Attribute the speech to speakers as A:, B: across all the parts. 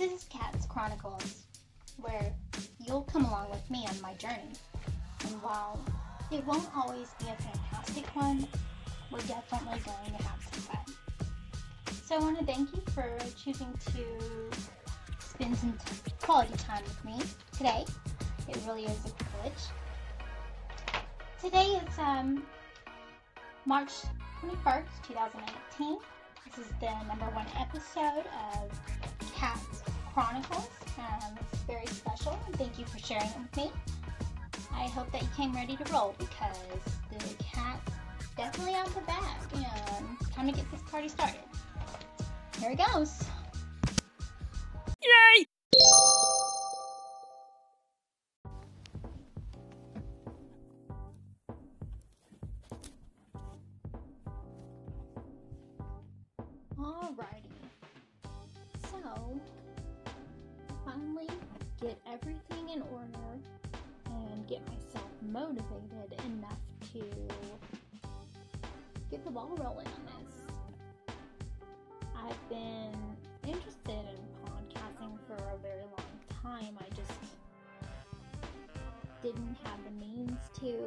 A: This is Kats Chronicles, where you'll come along with me on my journey. And while it won't always be a fantastic one, we're definitely going to have some fun. So I want to thank you for choosing to spend some t- quality time with me today. It really is a privilege. Today is um, March 21st, 2019. This is the number one episode of Kats Chronicles. Um, it's very special, and thank you for sharing it with me. I hope that you came ready to roll because the cat's definitely out the bag, and it's time to get this party started. Here it goes.
B: Yay!
A: Alrighty. So, finally get everything in order and get myself motivated enough to get the ball rolling on this. I've been interested in podcasting for a very long time. I just didn't have the means to,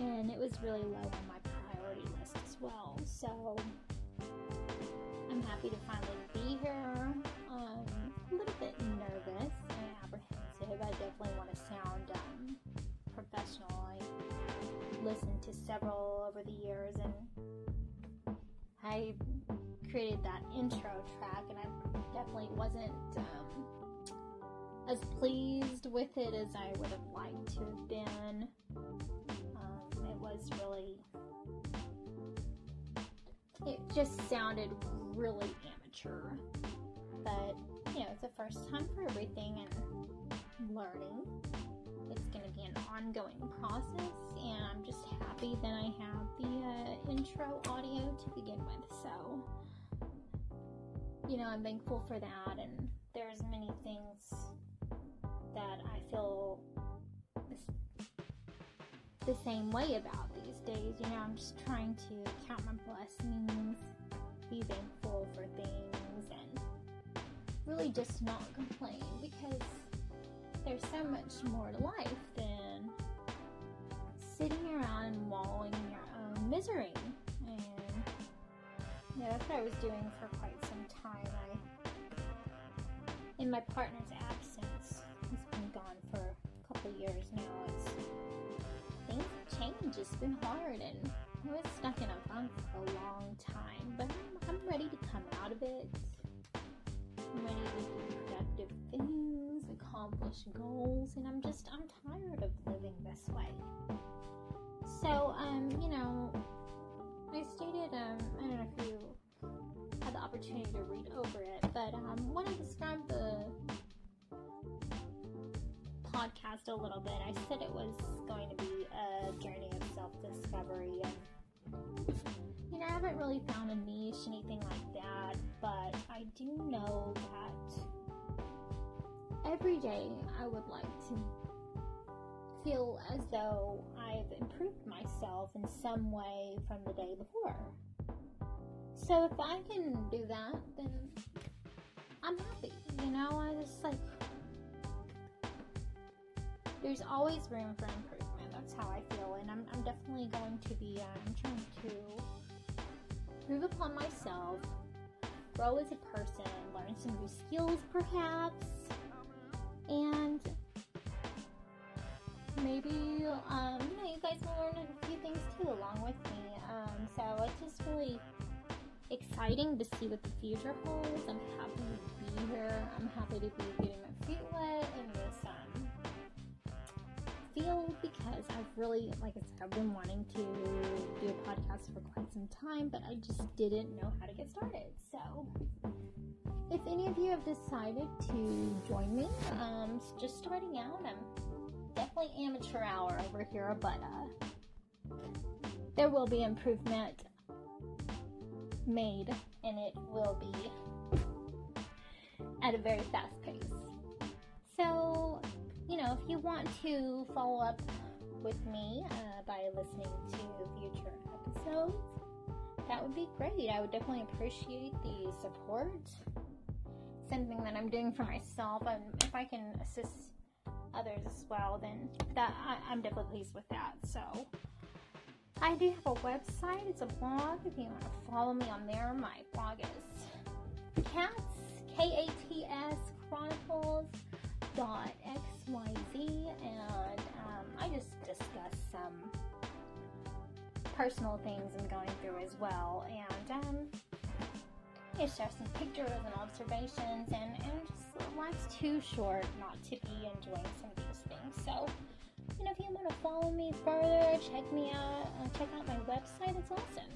A: and it was really low on my priority list as well. So, I'm happy to finally bit nervous and apprehensive. I definitely want to sound um, professional. I listened to several over the years and I created that intro track and I definitely wasn't um, as pleased with it as I would have liked to have been. Um, it was really it just sounded really amateur. But, it's the first time for everything and learning. It's going to be an ongoing process, and I'm just happy that I have the uh, intro audio to begin with. So, you know, I'm thankful for that, and there's many things that I feel the same way about these days. You know, I'm just trying to count my blessings, be thankful for things, really just not complain because there's so much more to life than sitting around wallowing in your own misery. And you know, that's what I was doing for quite some time. I, in my partner's absence, he's been gone for a couple years now. It's things have changed. It's been hard, and I was stuck in a funk for a long time. But I'm, I'm ready to come out of it. Do productive things, accomplish goals, and I'm just I'm tired of living this way. So, um, you know, I stated, um, I don't know if you had the opportunity to read over it, but um, when I described the podcast a little bit. I said it was going to be a journey of self discovery, and you know, I haven't really found a niche, anything like that, but I do know that every day I would like to feel as though I've improved myself in some way from the day before. So if I can do that, then I'm happy. You know, I just like there's always room for improvement. That's how I feel, and I'm, I'm definitely going to be um, trying to improve upon myself, grow as a person, learn some new skills, perhaps, and maybe um, you know you guys will learn a few things too along with me. Um, so it's just really exciting to see what the future holds. I'm happy to be here. I'm happy to be getting my feet wet in this field because I've really, like I said, I've been wanting to do a podcast for quite some time, but I just didn't know how to get started. So, if any of you have decided to join me, um, just starting out, I'm definitely amateur hour over here, but uh, there will be improvement made, and it will be at a very fast pace. So, you know, if you want to follow up with me uh, by listening to future episodes, that would be great. I would definitely appreciate the support. something that I'm doing for myself, and if I can assist others as well, then that I, I'm definitely pleased with that. So I do have a website. It's a blog. If you want to follow me on there, my blog is cats k a t s chronicles dot x y z, and um, I just discuss some personal things I'm going through as well, and um, I share some pictures and observations, and and just life's too short not to be enjoying some of these things. So, you know, if you want to follow me further, check me out, uh, check out my website. It's awesome.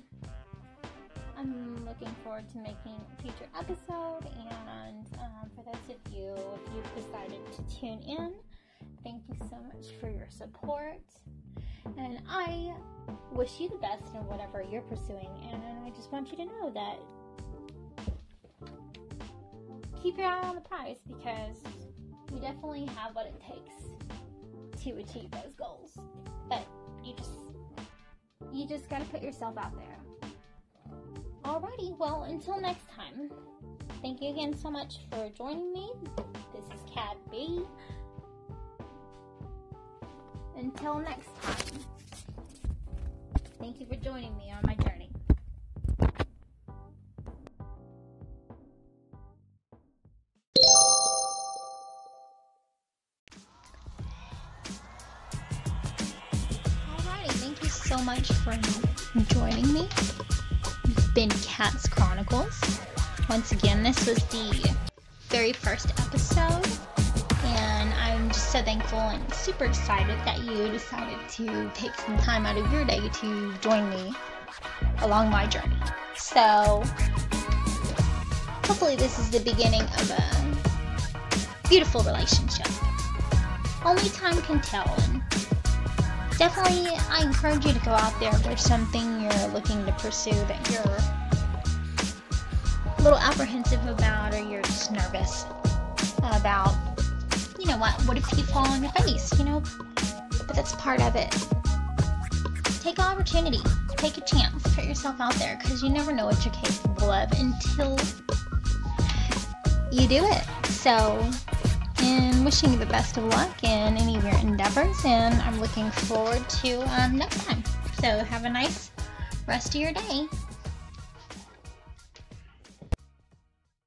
A: I'm looking forward to making a future episode, and um, for those of you, if you've decided to tune in, thank you so much for your support. And I wish you the best in whatever you're pursuing, and I just want you to know that keep your eye on the prize because you definitely have what it takes to achieve those goals. But you just you just gotta put yourself out there. Alrighty, well until next time. Thank you again so much for joining me. Until next time. Thank you for joining me on my journey. Alrighty, thank you so much for joining me. It's been Kats Chronicles. Once again, this was the very first episode, just so thankful and super excited that you decided to take some time out of your day to join me along my journey. So, hopefully, this is the beginning of a beautiful relationship. Only time can tell, and definitely I encourage you to go out there if there's something you're looking to pursue that you're a little apprehensive about or you're just nervous about. Know what? What if you fall on your face? You know, but that's part of it. Take an opportunity, take a chance, put yourself out there because you never know what you're capable of until you do it. So and wishing you the best of luck in any of your endeavors. And I'm looking forward to um, next time. So have a nice rest of your day.